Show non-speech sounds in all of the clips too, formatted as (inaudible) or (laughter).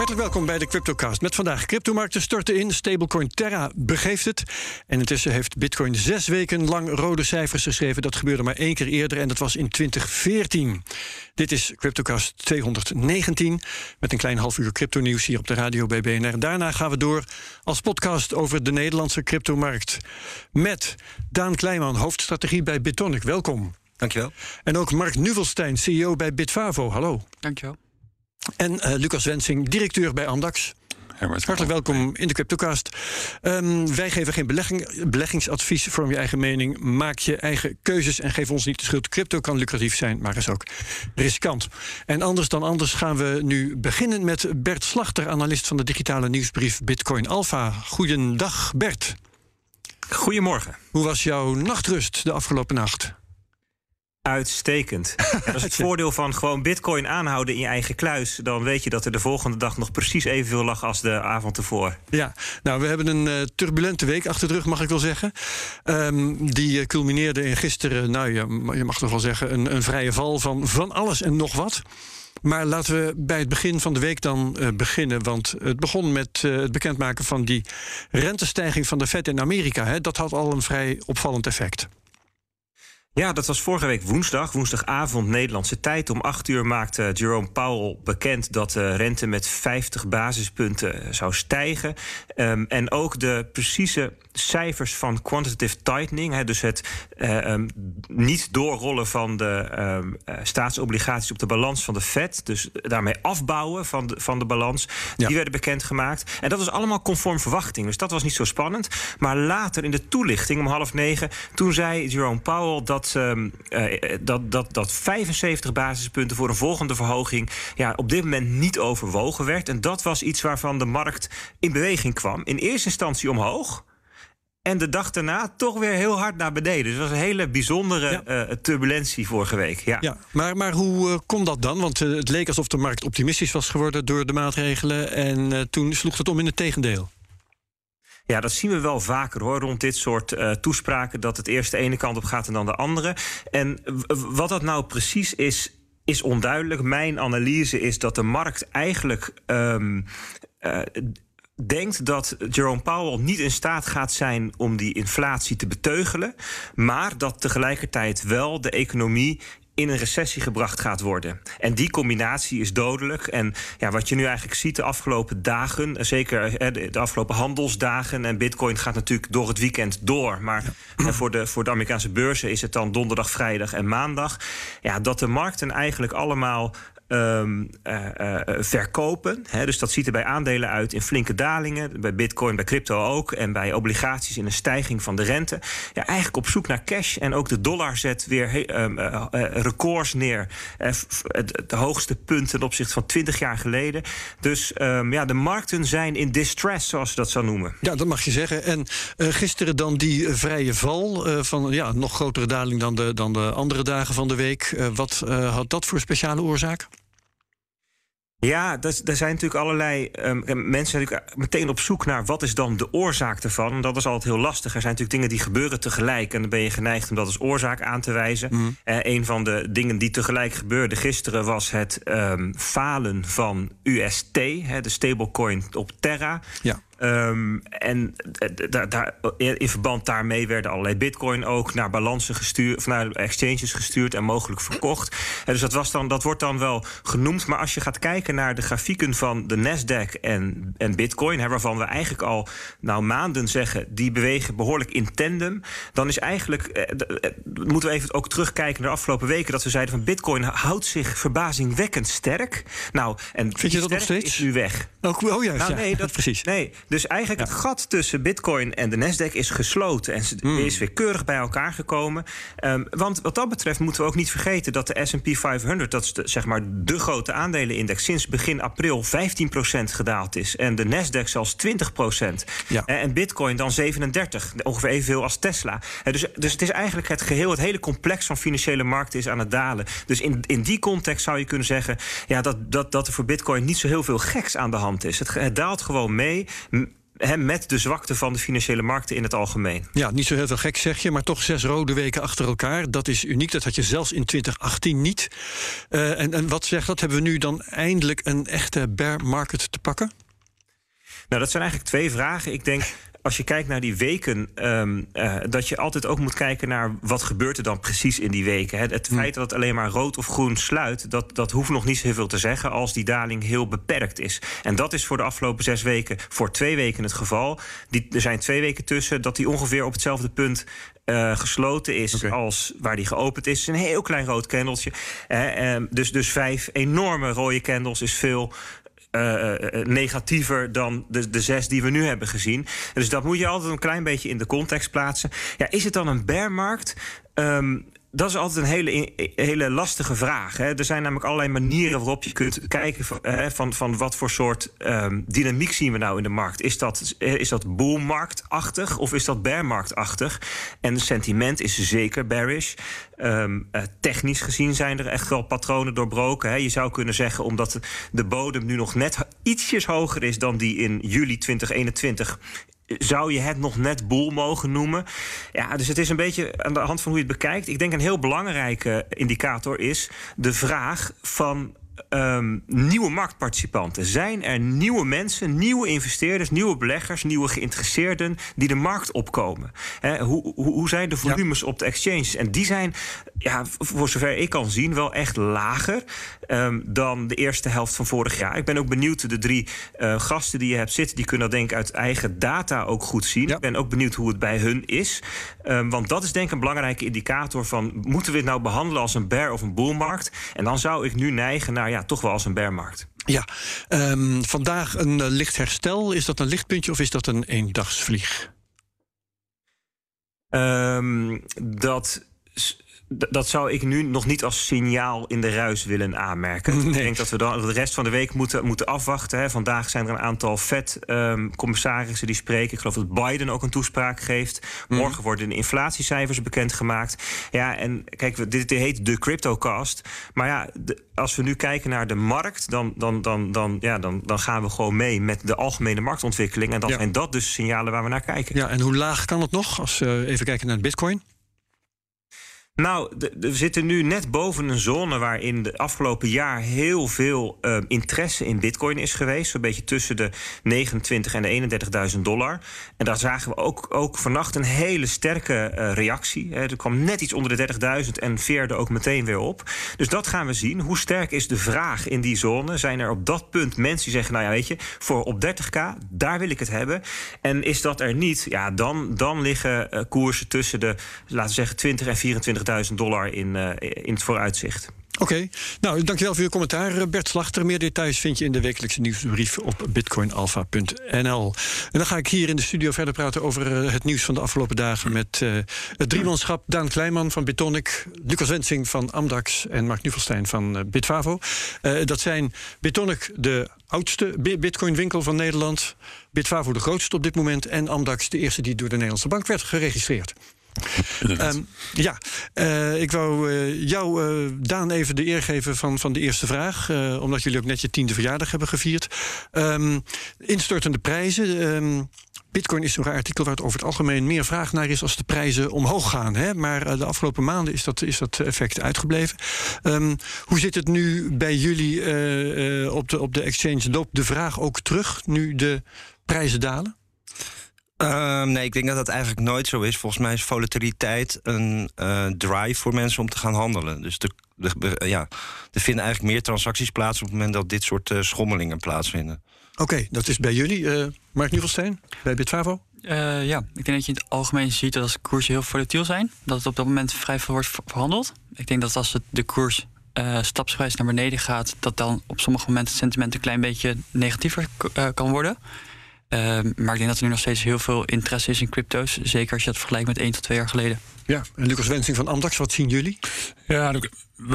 Hartelijk welkom bij de CryptoCast. Met vandaag cryptomarkten storten in. Stablecoin Terra begeeft het. En intussen heeft Bitcoin zes weken lang rode cijfers geschreven. Dat gebeurde maar één keer eerder en dat was in 2014. Dit is CryptoCast 219 met een klein half uur crypto-nieuws hier op de radio bij BNR. Daarna gaan we door als podcast over de Nederlandse cryptomarkt. Met Daan Kleinman, hoofdstrategie bij Bitonic. Welkom. Dankjewel. En ook Mark Nuvelstein, CEO bij Bitfavo. Hallo. Dankjewel. En uh, Lucas Wensing, directeur bij Amdax. Hartelijk welkom in de CryptoCast. Um, wij geven geen belegging, beleggingsadvies. Vorm je eigen mening, maak je eigen keuzes en geef ons niet de schuld. Crypto kan lucratief zijn, maar is ook riskant. En anders dan anders gaan we nu beginnen met Bert Slachter, analist van de digitale nieuwsbrief Bitcoin Alpha. Goedendag, Bert. Goedemorgen. Hoe was jouw nachtrust de afgelopen nacht? Uitstekend. (laughs) dat is het voordeel van gewoon bitcoin aanhouden in je eigen kluis. Dan weet je dat er de volgende dag nog precies evenveel lag als de avond ervoor. Ja, nou, we hebben een uh, turbulente week achter de rug, mag ik wel zeggen. Um, die culmineerde in gisteren, nou ja, je mag toch wel zeggen, een, een vrije val van van alles en nog wat. Maar laten we bij het begin van de week dan uh, beginnen. Want het begon met uh, het bekendmaken van die rentestijging van de Fed in Amerika. Hè. Dat had al een vrij opvallend effect. Ja, dat was vorige week woensdag, woensdagavond Nederlandse tijd. Om 8 uur maakte Jerome Powell bekend dat de rente met 50 basispunten zou stijgen. Um, en ook de precieze cijfers van quantitative tightening, dus het uh, um, niet doorrollen van de um, uh, staatsobligaties op de balans van de Fed, dus daarmee afbouwen van de, van de balans, ja. die werden bekendgemaakt. En dat was allemaal conform verwachting, dus dat was niet zo spannend. Maar later in de toelichting om half negen, toen zei Jerome Powell dat, um, uh, dat, dat, dat 75 basispunten voor een volgende verhoging ja, op dit moment niet overwogen werd. En dat was iets waarvan de markt in beweging kwam. In eerste instantie omhoog. En de dag daarna toch weer heel hard naar beneden. Dus het was een hele bijzondere ja. uh, turbulentie vorige week. Ja. ja maar, maar hoe uh, komt dat dan? Want uh, het leek alsof de markt optimistisch was geworden door de maatregelen. En toen sloeg het om in het tegendeel. Ja, dat zien we wel vaker hoor, rond dit soort uh, toespraken. Dat het eerst de ene kant op gaat en dan de andere. En wat dat nou precies is, is onduidelijk. Mijn analyse is dat de markt eigenlijk. Um, uh, denkt dat Jerome Powell niet in staat gaat zijn om die inflatie te beteugelen, maar dat tegelijkertijd wel de economie in een recessie gebracht gaat worden. En die combinatie is dodelijk. En ja, wat je nu eigenlijk ziet de afgelopen dagen, zeker de afgelopen handelsdagen, en Bitcoin gaat natuurlijk door het weekend door. Maar ja. voor, de, voor de Amerikaanse beurzen is het dan donderdag, vrijdag en maandag. Ja, dat de markten eigenlijk allemaal Um, uh, uh, verkopen. Hè, dus dat ziet er bij aandelen uit in flinke dalingen. Bij bitcoin, bij crypto ook. En bij obligaties in een stijging van de rente. Ja, eigenlijk op zoek naar cash. En ook de dollar zet weer uh, records neer. Het, hoogste punt ten opzichte van 20 jaar geleden. Dus um, ja, de markten zijn in distress, zoals ze dat zou noemen. Ja, dat mag je zeggen. En gisteren dan die vrije val van ja, nog grotere daling dan de, dan de andere dagen van de week. wat had dat voor speciale oorzaak? Ja, er zijn natuurlijk allerlei um, mensen zijn meteen op zoek naar wat is dan de oorzaak ervan. Dat is altijd heel lastig. Er zijn natuurlijk dingen die gebeuren tegelijk. En dan ben je geneigd om dat als oorzaak aan te wijzen. Mm. Uh, een van de dingen die tegelijk gebeurde gisteren was het um, falen van UST, hè, de stablecoin op Terra. Ja. Um, en da, in verband daarmee werden allerlei bitcoin ook naar balansen gestuurd, of naar exchanges gestuurd en mogelijk verkocht. En dus dat, was dan, dat wordt dan wel genoemd. Maar als je gaat kijken naar de grafieken van de Nasdaq en, en bitcoin, hè, waarvan we eigenlijk al nou, maanden zeggen, die bewegen behoorlijk in tandem, dan is eigenlijk, eh, moeten we even ook terugkijken naar de afgelopen weken, dat we zeiden van bitcoin houdt zich verbazingwekkend sterk. Nou, en Vind je dat nog steeds? is nu weg. Oh, oh juist, nou, ja. nee, (laughs) dat, precies. Nee, dus eigenlijk ja. het gat tussen Bitcoin en de Nasdaq is gesloten. En Hmm. mm. is weer keurig bij elkaar gekomen. Um, want wat dat betreft moeten we ook niet vergeten dat de SP 500, dat is de, zeg maar de grote aandelenindex, sinds begin april 15% gedaald is. En de Nasdaq zelfs 20%. Ja. En Bitcoin dan 37, ongeveer evenveel als Tesla. Dus, dus het is eigenlijk het geheel, het hele complex van financiële markten is aan het dalen. Dus in, in die context zou je kunnen zeggen ja, dat, dat, dat er voor Bitcoin niet zo heel veel geks aan de hand is. Het, het daalt gewoon mee met de zwakte van de financiële markten in het algemeen. Ja, niet zo heel veel gek zeg je, maar toch zes rode weken achter elkaar. Dat is uniek, dat had je zelfs in 2018 niet. Uh, en, en wat zegt dat? Hebben we nu dan eindelijk een echte bear market te pakken? Nou, dat zijn eigenlijk twee vragen. Ik denk als je kijkt naar die weken, um, uh, dat je altijd ook moet kijken naar wat gebeurt er dan precies in die weken. Het, het feit dat het alleen maar rood of groen sluit, dat, dat hoeft nog niet zoveel te zeggen als die daling heel beperkt is. En dat is voor de afgelopen zes weken, voor twee weken het geval. Die, er zijn twee weken tussen dat die ongeveer op hetzelfde punt uh, gesloten is okay. als waar die geopend is. Een heel klein rood kendeltje. Uh, dus, dus vijf enorme rode candles is veel. Uh, negatiever dan de, de zes die we nu hebben gezien. Dus dat moet je altijd een klein beetje in de context plaatsen. Ja, is het dan een bearmarkt? Um, dat is altijd een hele, hele lastige vraag. Hè. Er zijn namelijk allerlei manieren waarop je kunt kijken van, van, van wat voor soort um, dynamiek zien we nou in de markt. Is dat, is dat boelmarktachtig of is dat bearmarktachtig? En sentiment is zeker bearish. Um, uh, technisch gezien zijn er echt wel patronen doorbroken. Hè. Je zou kunnen zeggen, omdat de bodem nu nog net ietsjes hoger is dan die in juli 2021 zou je het nog net boel mogen noemen? Ja, dus het is een beetje aan de hand van hoe je het bekijkt. Ik denk een heel belangrijke indicator is de vraag van um, nieuwe marktparticipanten? Zijn er nieuwe mensen, nieuwe investeerders, nieuwe beleggers, nieuwe geïnteresseerden die de markt opkomen? He, hoe, hoe, zijn de volumes op de exchanges? En die zijn, ja, voor zover ik kan zien, wel echt lager um, dan de eerste helft van vorig jaar. Ik ben ook benieuwd, de drie uh, gasten die je hebt zitten, die kunnen dat denk ik uit eigen data ook goed zien. Ja. Ik ben ook benieuwd hoe het bij hun is. Um, want dat is denk ik een belangrijke indicator van moeten we het nou behandelen als een bear of een bullmarkt? En dan zou ik nu neigen naar ja, toch wel als een bearmarkt. Ja, um, vandaag een uh, licht herstel. Is dat een lichtpuntje of is dat een eendagsvlieg? Um, dat dat zou ik nu nog niet als signaal in de ruis willen aanmerken. (laughs) Nee. Ik denk dat we dan de rest van de week moeten, moeten afwachten. Hè. Vandaag zijn er een aantal Fed-commissarissen um, die spreken. Ik geloof dat Biden ook een toespraak geeft. Mhm. Morgen worden de inflatiecijfers bekendgemaakt. Ja, en kijk, dit, dit heet de CryptoCast. Maar ja, de, als we nu kijken naar de markt, dan, dan, dan, dan, ja, dan, dan gaan we gewoon mee met de algemene marktontwikkeling. En dan ja. zijn dat dus signalen waar we naar kijken. Ja, en hoe laag kan het nog? Als we even kijken naar Bitcoin. Nou, we zitten nu net boven een zone waarin de afgelopen jaar heel veel uh, interesse in bitcoin is geweest. Zo'n beetje tussen de 29 en de 31.000 dollar. En daar zagen we ook, ook vannacht een hele sterke uh, reactie. er kwam net iets onder de 30.000 en veerde ook meteen weer op. Dus dat gaan we zien. Hoe sterk is de vraag in die zone? Zijn er op dat punt mensen die zeggen, nou ja, weet je, voor op 30k, daar wil ik het hebben. En is dat er niet, ja, dan, dan liggen uh, koersen tussen de, laten we zeggen, 20 en 24 dollar in, uh, in het vooruitzicht. Oké, nou dankjewel voor uw commentaar, eh, Bert Slachter. Meer details vind je in de wekelijkse nieuwsbrief op bitcoinalpha.nl. En dan ga ik hier in de studio verder praten over uh, het nieuws van de afgelopen dagen met het driemanschap Daan Kleinman van Bitonic, Lucas Wensing van Amdax en Mark Nuvelstein van Bitfavo. dat zijn Bitonic de oudste bitcoin-winkel van Nederland, Bitfavo de grootste op dit moment en Amdax de eerste die door de Nederlandse bank werd geregistreerd. Um, ja, uh, ik wou uh, jou, uh, Daan, even de eer geven van, van de eerste vraag. omdat jullie ook net je tiende verjaardag hebben gevierd. Um, instortende prijzen. Um, Bitcoin is zo'n artikel waar het over het algemeen meer vraag naar is als de prijzen omhoog gaan. Hè? Maar de afgelopen maanden is dat, is dat effect uitgebleven. hoe zit het nu bij jullie op, de, op de exchange? Loopt de vraag ook terug nu de prijzen dalen? Um, nee, ik denk dat dat eigenlijk nooit zo is. Volgens mij is volatiliteit een uh, drive voor mensen om te gaan handelen. Dus de, de, ja, er vinden eigenlijk meer transacties plaats op het moment dat dit soort uh, schommelingen plaatsvinden. Oké, okay, dat is bij jullie. Uh, Mark Nieuwelsteen, bij Bitfavo? ja, ik denk dat je in het algemeen ziet dat als koersen heel volatiel zijn, dat het op dat moment vrij veel wordt verhandeld. Ik denk dat als het de koers uh, stapsgewijs naar beneden gaat, dat dan op sommige momenten het sentiment een klein beetje negatiever uh, kan worden. Uh, maar ik denk dat er nu nog steeds heel veel interesse is in crypto's. Zeker als je dat vergelijkt met één tot twee jaar geleden. Ja, en Lucas Wensing van Amdax, wat zien jullie? Ja,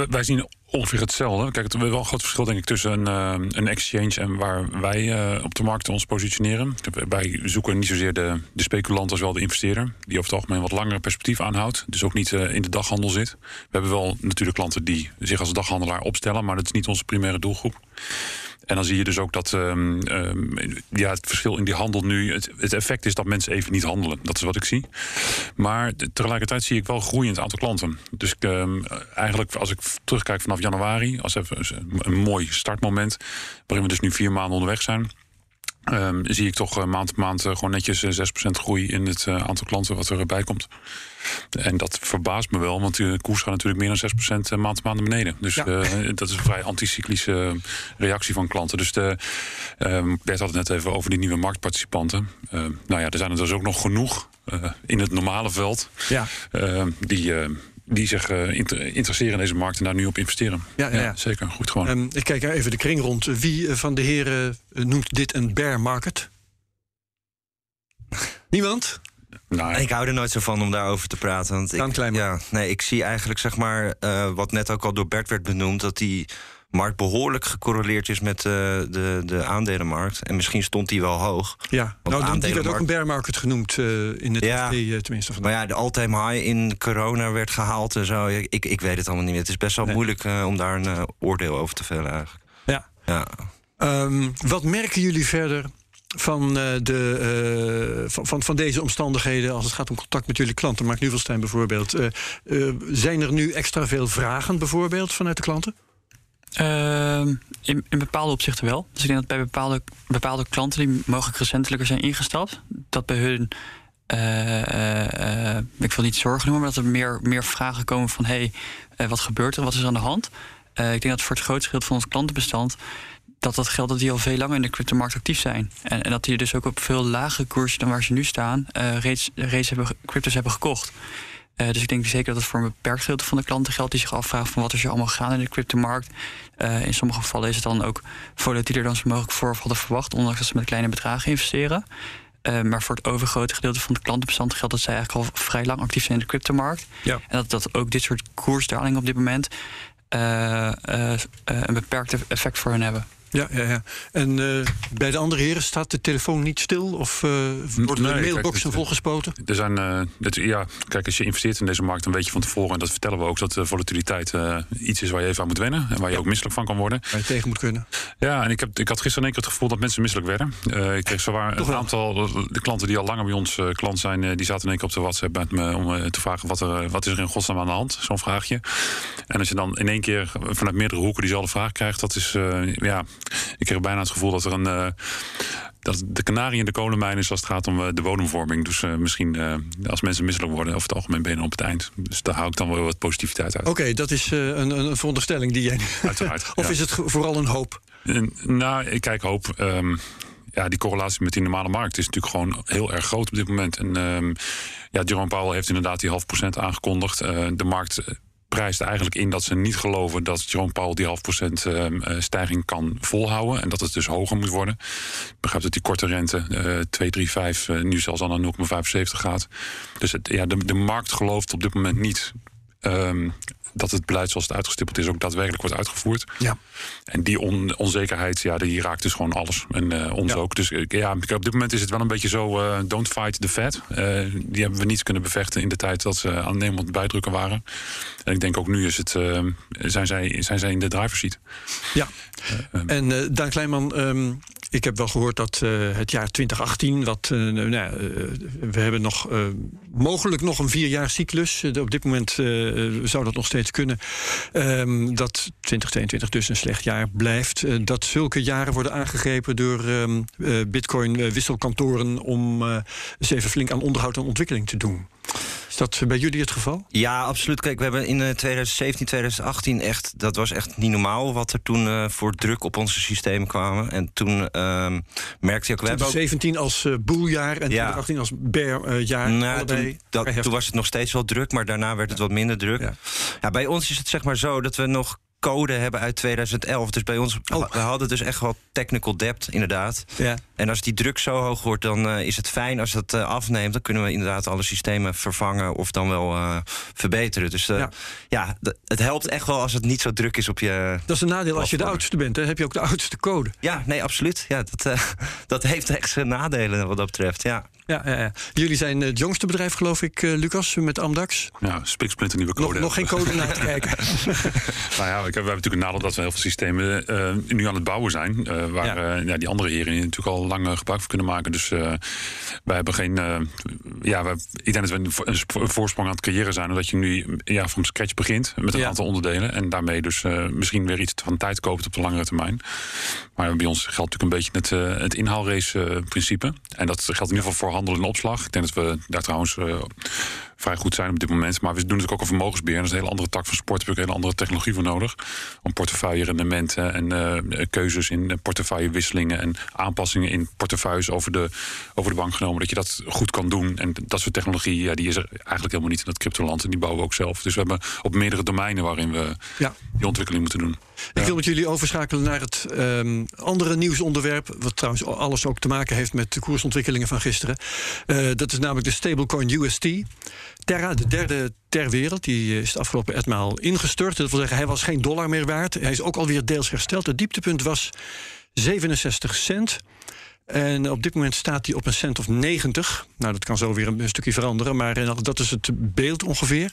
wij zien ongeveer hetzelfde. Kijk, er is wel een groot verschil denk ik tussen een, uh, een exchange en waar wij uh, op de markt ons positioneren. Wij zoeken niet zozeer de, de speculant als wel de investeerder, die over het algemeen wat langer perspectief aanhoudt. Dus ook niet uh, in de daghandel zit. We hebben wel natuurlijk klanten die zich als daghandelaar opstellen, maar dat is niet onze primaire doelgroep. En dan zie je dus ook dat ehm, ehm, ja, het verschil in die handel nu. Het, effect is dat mensen even niet handelen. Dat is wat ik zie. Maar tegelijkertijd zie ik wel groei in het aantal klanten. Dus ehm, eigenlijk, als ik terugkijk vanaf januari, als even een mooi startmoment. waarin we dus nu vier maanden onderweg zijn. Zie ik toch maand op maand gewoon netjes 6% groei in het aantal klanten wat erbij komt. En dat verbaast me wel, want de koers gaat natuurlijk meer dan 6% maand maand naar beneden. Dus ja. uh, dat is een vrij anticyclische reactie van klanten. Dus de, uh, Bert had het net even over die nieuwe marktparticipanten. Uh, nou ja, er zijn er dus ook nog genoeg uh, in het normale veld ja. die die zich uh, interesseren in deze markt en daar nu op investeren. Ja, ja, ja. zeker. Goed gewoon. Um, ik kijk even de kring rond. Wie van de heren noemt dit een bear market? Niemand? Nou, ik hou er nooit zo van om daarover te praten. Want ik, ja, nee, ik zie eigenlijk, zeg maar, uh, wat net ook al door Bert werd benoemd, dat die markt behoorlijk gecorreleerd is met uh, de, de aandelenmarkt. En misschien stond die wel hoog. Ja, nou, die werd ook een bear market genoemd uh, in het ja, FD, tenminste. Van nou ja, de all-time high in corona werd gehaald en zo. Ik, ik weet het allemaal niet meer. Het is best wel moeilijk om daar een oordeel over te vellen eigenlijk. Ja. ja. Um, wat merken jullie verder van, uh, de, uh, van, van, deze omstandigheden als het gaat om contact met jullie klanten? Mark Nuvelstein bijvoorbeeld. Uh, zijn er nu extra veel vragen bijvoorbeeld vanuit de klanten? Ehm, in, in, bepaalde opzichten wel. Dus ik denk dat bij bepaalde, bepaalde klanten die mogelijk recentelijker zijn ingestapt, dat bij hun, ik wil niet zorgen noemen, maar dat er meer, meer vragen komen van hé, hey, wat gebeurt er, wat is aan de hand? ik denk dat voor het grootste gedeelte van ons klantenbestand dat dat geldt dat die al veel langer in de cryptomarkt actief zijn. En, en dat die dus ook op veel lagere koersen dan waar ze nu staan, reeds, reeds hebben, cryptos hebben gekocht. Uh, dus ik denk zeker dat het voor een beperkt gedeelte van de klanten geldt die zich afvragen van wat is er allemaal gaan in de cryptomarkt. Uh, in sommige gevallen is het dan ook volatieler dan ze mogelijk voor hadden verwacht, ondanks dat ze met kleine bedragen investeren. Uh, maar voor het overgrote gedeelte van het klantenbestand geldt dat zij eigenlijk al vrij lang actief zijn in de cryptomarkt. Ja. En dat, dat ook dit soort koersdalingen op dit moment een beperkt effect voor hen hebben. Ja, ja, ja. En uh, bij de andere heren staat de telefoon niet stil? Of uh, worden nee, de mailboxen kijk, volgespoten? Er zijn, uh, dit, ja, kijk, als je investeert in deze markt, dan weet je van tevoren, en dat vertellen we ook, dat de volatiliteit iets is waar je even aan moet wennen. En waar je ook misselijk van kan worden. Waar je tegen moet kunnen. Ja, en ik, heb, ik had gisteren in één keer het gevoel dat mensen misselijk werden. ik kreeg zowaar een aantal, de klanten die al langer bij ons klant zijn, die zaten in één keer op de WhatsApp met me om te vragen wat, er, wat is er in godsnaam aan de hand? Zo'n vraagje. En als je dan in één keer vanuit meerdere hoeken diezelfde vraag krijgt, dat is, ja, ik kreeg bijna het gevoel dat er een. Uh, dat de kanarie in de kolenmijn is als het gaat om uh, de bodemvorming. Dus uh, misschien als mensen misselijk worden, over het algemeen benen op het eind. Dus daar hou ik dan wel wat positiviteit uit. Oké, dat is een, een veronderstelling die jij. Uiteraard. (laughs) of is het vooral een hoop? nou, ik kijk hoop. Um, ja, die correlatie met die normale markt is natuurlijk gewoon heel erg groot op dit moment. En um, ja, Jerome Powell heeft inderdaad die half procent aangekondigd. de markt prijst eigenlijk in dat ze niet geloven dat Jerome Powell die half procent ehm, eh, stijging kan volhouden. En dat het dus hoger moet worden. Ik begrijp dat die korte rente uh, 2, 3, 5 nu zelfs al naar 0,75 gaat. Dus het, ja, de, de markt gelooft op dit moment niet. Um, dat het beleid zoals het uitgestippeld is ook daadwerkelijk wordt uitgevoerd. Ja. En die onzekerheid, ja, die raakt dus gewoon alles. En uh, ons ook. Dus ja, op dit moment is het wel een beetje zo, uh, don't fight the Fed. Die hebben we niet kunnen bevechten in de tijd dat ze aan het bijdrukken waren. En ik denk ook nu is het, zijn, zij, zijn zij in de driver's seat. Ja, en Daan Kleinman... Um, ik heb wel gehoord dat uh, het jaar 2018, wat, uh, nou, uh, we hebben nog mogelijk nog een vierjaar cyclus. op dit moment zou dat nog steeds kunnen. Um, dat 2022 dus een slecht jaar blijft. dat zulke jaren worden aangegrepen door um, Bitcoin-wisselkantoren om eens even flink aan onderhoud en ontwikkeling te doen. Is dat bij jullie het geval? Ja, absoluut. Kijk, we hebben in 2017, 2018 echt... dat was echt niet normaal wat er toen uh, voor druk op onze systemen kwamen. En toen uh, merkte je ook... 2017 als uh, boeljaar en 2018 als bearjaar. Nou, toen, dat, toen was het nog steeds wel druk, maar daarna werd het wat minder druk. Ja. ja. bij ons is het zeg maar zo dat we nog code hebben uit 2011. Dus bij ons, oh. we hadden dus echt wel technical debt, inderdaad. Ja. En als die druk zo hoog wordt, dan uh, is het fijn. Als dat uh, afneemt, dan kunnen we inderdaad alle systemen vervangen of dan wel uh, verbeteren. Dus ja, ja het helpt echt wel als het niet zo druk is op je. Dat is een nadeel als je de oudste bent. Hè? Heb je ook de oudste code? Ja, nee, absoluut. Ja, dat, (laughs) dat heeft extra nadelen wat dat betreft. Ja. Ja, ja. Jullie zijn het jongste bedrijf, geloof ik, uh, Lucas, met Amdax. Ja, spiksplinter nieuwe code. Nog, nog geen code naar te (laughs) kijken. (laughs) nou ja, we hebben natuurlijk een nadeel dat we heel veel systemen uh, nu aan het bouwen zijn. Uh, waar ja. ja. die andere heren natuurlijk al lang gebruik van kunnen maken. Dus wij hebben geen. ja, ik denk dat we een voorsprong aan het creëren zijn. Omdat je nu ja, van scratch begint met een aantal onderdelen. En daarmee dus misschien weer iets van tijd koopt op de langere termijn. Maar bij ons geldt natuurlijk een beetje het, het inhaalrace-principe. en dat geldt in ieder geval voor handel en opslag. Ik denk dat we daar trouwens uh, vrij goed zijn op dit moment. Maar we doen natuurlijk ook een vermogensbeheer. Dat is een hele andere tak van sport. Daar heb ik een hele andere technologie voor nodig. Om portefeuille rendementen en uh, keuzes in portefeuillewisselingen en aanpassingen in portefeuilles over de, over de bank genomen. Dat je dat goed kan doen. En dat soort technologie, ja, die is er eigenlijk helemaal niet in het cryptoland. En die bouwen we ook zelf. Dus we hebben op meerdere domeinen waarin we ja. die ontwikkeling moeten doen. Ik wil met jullie overschakelen naar het um, andere nieuwsonderwerp. Wat trouwens alles ook te maken heeft met de koersontwikkelingen van gisteren. Uh, dat is namelijk de stablecoin UST. Terra, de derde ter wereld, die is de afgelopen etmaal ingestort. Dat wil zeggen, hij was geen dollar meer waard. Hij is ook alweer deels hersteld. Het dieptepunt was 67 cent. En op dit moment staat hij op een cent of 90. Nou, dat kan zo weer een, stukje veranderen, maar dat is het beeld ongeveer.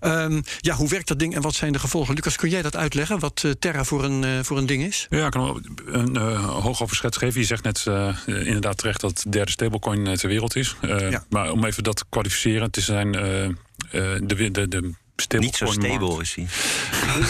Um, ja, hoe werkt dat ding en wat zijn de gevolgen? Lucas, kun jij dat uitleggen, wat uh, Terra voor een, uh, voor een ding is? Ja, ik kan een uh, hoog overschets geven. Je zegt net inderdaad terecht dat de derde stablecoin ter wereld is. Ja. Maar om even dat te kwalificeren, het zijn de, de, de niet zo stable is hij.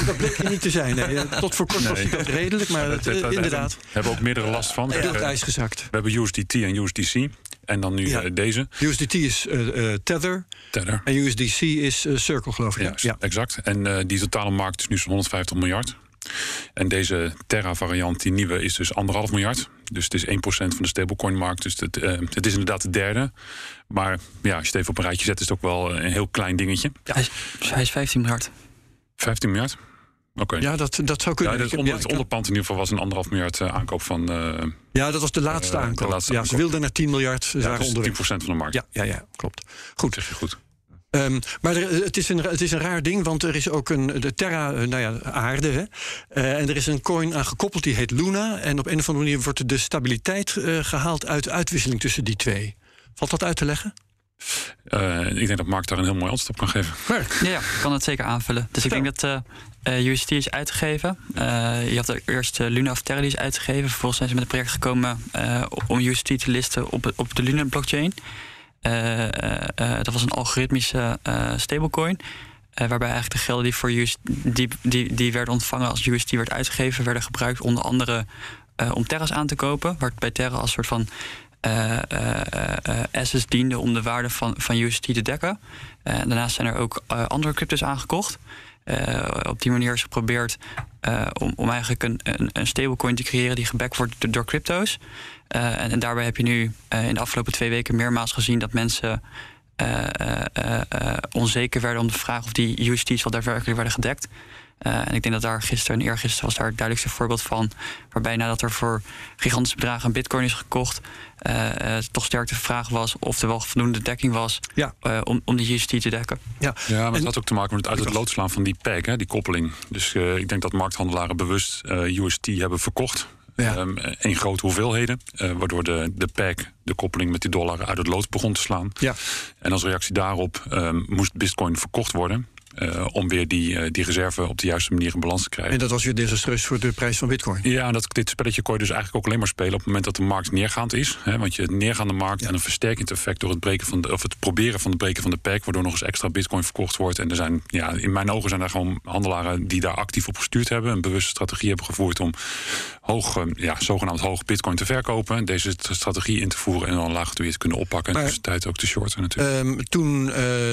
dat bleek hij niet te zijn. Nee. Tot voor kort was hij dat redelijk, maar het, het, inderdaad. We hebben ook meerdere last van. Is ijs gezakt. We hebben USDT en USDC. En dan nu ja. deze. USDT is uh, Tether. Tether. En USDC is uh, Circle, geloof ik. Ja, ja. exact. En uh, die totale markt is nu zo'n 150 miljard. En deze Terra-variant, die nieuwe, is dus anderhalf miljard. Dus het is 1% van de stablecoin-markt. Dus het, uh, het is inderdaad de derde. Maar ja, als je het even op een rijtje zet, is het ook wel een heel klein dingetje. Ja. Hij, is, hij is 15 miljard. 15 miljard? Oké. Ja, dat, dat zou kunnen. Ja, het, onder, het onderpand in ieder geval was een anderhalf miljard uh, aankoop van. Uh, ja, dat was de laatste uh, aankoop. De laatste ja, aankoop. ze wilden naar 10 miljard. Ze ja, dus 10% van de markt. Ja, ja, ja klopt. Goed. Zeg je goed. Um, maar er, het, is een, het is een raar ding, want er is ook een de Terra, nou ja, aarde. Hè? Uh, en er is een coin aan gekoppeld die heet Luna. En op een of andere manier wordt de stabiliteit uh, gehaald uit de uitwisseling tussen die twee. Valt dat uit te leggen? Uh, ik denk dat Mark daar een heel mooi antwoord op kan geven. Mark? Ja, ja, ik kan het zeker aanvullen. Dus ik denk dat uh, UST is uitgegeven. Uh, je had eerst Luna of Terra die is uitgegeven. Vervolgens zijn ze met een project gekomen om UST te listen op, op de Luna blockchain. Dat was een algoritmische stablecoin. waarbij eigenlijk de gelden die, voor UST, die, die, die werden ontvangen als UST werd uitgegeven, werden gebruikt onder andere om Terra's aan te kopen. Waar het bij Terra als soort van assets diende om de waarde van, van UST te dekken. daarnaast zijn er ook andere cryptos aangekocht. op die manier is geprobeerd om, om eigenlijk een, een, een, stablecoin te creëren die gebackt wordt door, crypto's. En, en, daarbij heb je nu in de afgelopen twee weken meermaals gezien dat mensen onzeker werden om de vraag of die UST's wel daadwerkelijk werden gedekt. Uh, en ik denk dat daar gisteren en eergisteren was daar het duidelijkste voorbeeld van. Waarbij nadat er voor gigantische bedragen een bitcoin is gekocht, uh, uh, toch sterk de vraag was of er wel voldoende dekking was ja. om, om die UST te dekken. Ja, ja maar het had ook te maken met het uit het lood slaan van die peg, hè, die koppeling. Dus ik denk dat markthandelaren bewust UST hebben verkocht. Ja. Um, in grote hoeveelheden. waardoor de, de peg, de koppeling met die dollar, uit het lood begon te slaan. Ja. En als reactie daarop um, moest bitcoin verkocht worden. Uh, om weer die, uh, die reserve op de juiste manier in balans te krijgen. En dat was weer desastreus voor de prijs van bitcoin. Ja, dat, dit spelletje kon je dus eigenlijk ook alleen maar spelen op het moment dat de markt neergaand is. Hè, want je neergaande markt ja. en een versterkend effect door het, breken van de, of het proberen van het breken van de perk, waardoor nog eens extra bitcoin verkocht wordt. En er zijn, ja, in mijn ogen zijn er gewoon handelaren die daar actief op gestuurd hebben, een bewuste strategie hebben gevoerd om hoog, ja, zogenaamd hoog bitcoin te verkopen. Deze strategie in te voeren en dan laag te kunnen oppakken. Maar, en de tijd ook te shorten natuurlijk. Um, toen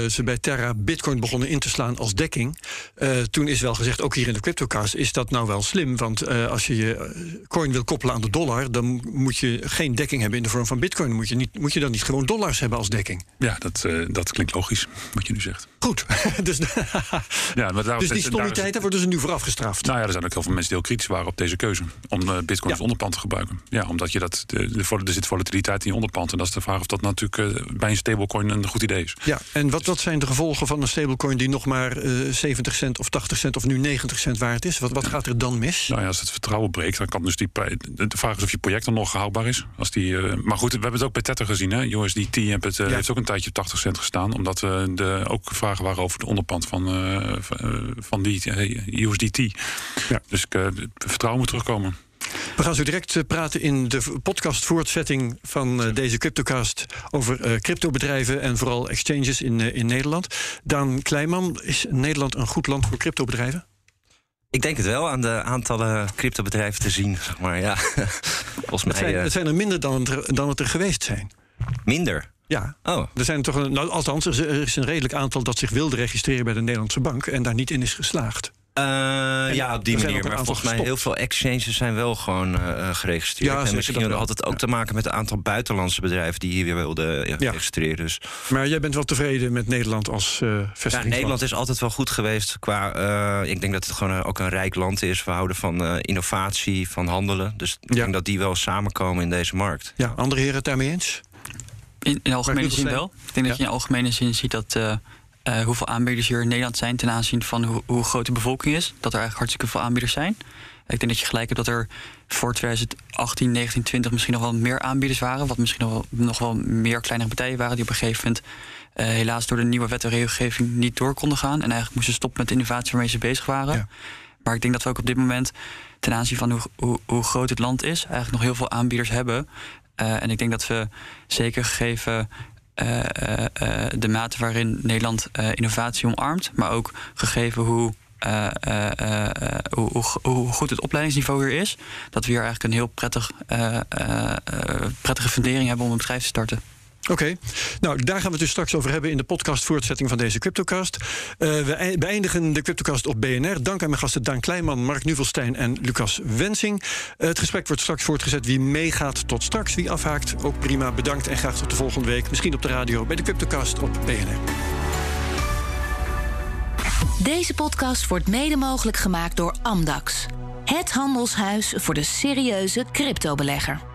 ze bij Terra bitcoin begonnen in te slaan als dekking. Uh, toen is wel gezegd, ook hier in de CryptoCast, is dat nou wel slim? Want uh, als je je coin wil koppelen aan de dollar, dan moet je geen dekking hebben in de vorm van bitcoin. Moet je, niet, moet je dan niet gewoon dollars hebben als dekking? Ja, dat, dat klinkt logisch, wat je nu zegt. Goed. (laughs) dus (laughs) ja, maar dus die stommiteit, daar worden ze nu voor afgestraft. Nou ja, er zijn ook heel veel mensen die heel kritisch waren op deze keuze. Om eh, bitcoin als Ja. onderpand te gebruiken. Ja, omdat je dat, de, de, er zit volatiliteit in je onderpand. En dat is de vraag of dat natuurlijk eh, bij een stablecoin een goed idee is. Ja, en wat, wat zijn de gevolgen van een stablecoin die nog maar eh, 70 cent of 80 cent of nu 90 cent waard is? Wat, wat gaat er dan mis? Nou ja, als het vertrouwen breekt, dan kan dus die De vraag is of je project dan nog houdbaar is. Als die, eh, maar goed, we hebben het ook bij Tether gezien. Hè? USDT heeft, het, eh, Ja. heeft ook een tijdje op 80 cent gestaan. Omdat eh, de, ook vragen waren over de onderpand van, eh, van, eh, die eh, USDT. Ja. Dus eh, het vertrouwen moet terugkomen. We gaan zo direct eh, praten in de v- podcast voortzetting van eh, deze CryptoCast over eh, cryptobedrijven en vooral exchanges in, in Nederland. Daan Kleiman, is Nederland een goed land voor cryptobedrijven? Ik denk het wel aan de aantallen cryptobedrijven te zien, zeg maar. Ja. (laughs) Volgens Het mij zijn, het zijn er minder dan het er, dan het er geweest zijn. minder. Ja, Oh, er zijn toch een, nou, althans, er is een redelijk aantal dat zich wilde registreren bij de Nederlandse bank en daar niet in is geslaagd. Eh, ja, op die er manier. Maar volgens mij heel veel exchanges zijn wel gewoon eh, eh, geregistreerd. Ja, en misschien had het ook te maken met een aantal buitenlandse bedrijven die hier weer wilden ja, Ja. registreren. Dus Maar jij bent wel tevreden met Nederland als eh ja, vestigingsland? Nederland is altijd wel goed geweest qua. eh, ik denk dat het gewoon ook een rijk land is. We houden van eh, innovatie, van handelen. Dus ik denk dat die wel samenkomen in deze markt. Ja, andere heren het daarmee eens? In, in algemene zin wel. Ik denk dat je in algemene zin ziet dat eh, hoeveel aanbieders hier in Nederland zijn ten aanzien van hoe, hoe groot de bevolking is. Dat er eigenlijk hartstikke veel aanbieders zijn. Ik denk dat je gelijk hebt dat er voor 2018, 19, 20 misschien nog wel meer aanbieders waren. Wat misschien nog wel, nog wel meer kleinere partijen waren die op een gegeven moment eh, helaas door de nieuwe wet en regelgeving niet door konden gaan. En eigenlijk moesten stoppen met de innovatie waarmee ze bezig waren. Ja. Maar ik denk dat we ook op dit moment ten aanzien van hoe, hoe, hoe groot het land is, eigenlijk nog heel veel aanbieders hebben. Eh, en ik denk dat we zeker gegeven de mate waarin Nederland eh, innovatie omarmt, maar ook gegeven hoe, eh, eh, eh, hoe, hoe, hoe goed het opleidingsniveau hier is, dat we hier eigenlijk een heel prettig, prettige fundering hebben om een bedrijf te starten. Oké, nou daar gaan we het dus straks over hebben in de podcast voortzetting van deze CryptoCast. Eh, we beëindigen de CryptoCast op BNR. Dank aan mijn gasten Daan Kleijman, Mark Nuvelstein en Lucas Wensing. Eh, het gesprek wordt straks voortgezet. Wie meegaat tot straks, wie afhaakt, ook prima. Bedankt en graag tot de volgende week. Misschien op de radio bij de CryptoCast op BNR. Deze podcast wordt mede mogelijk gemaakt door Amdax. Het handelshuis voor de serieuze cryptobelegger.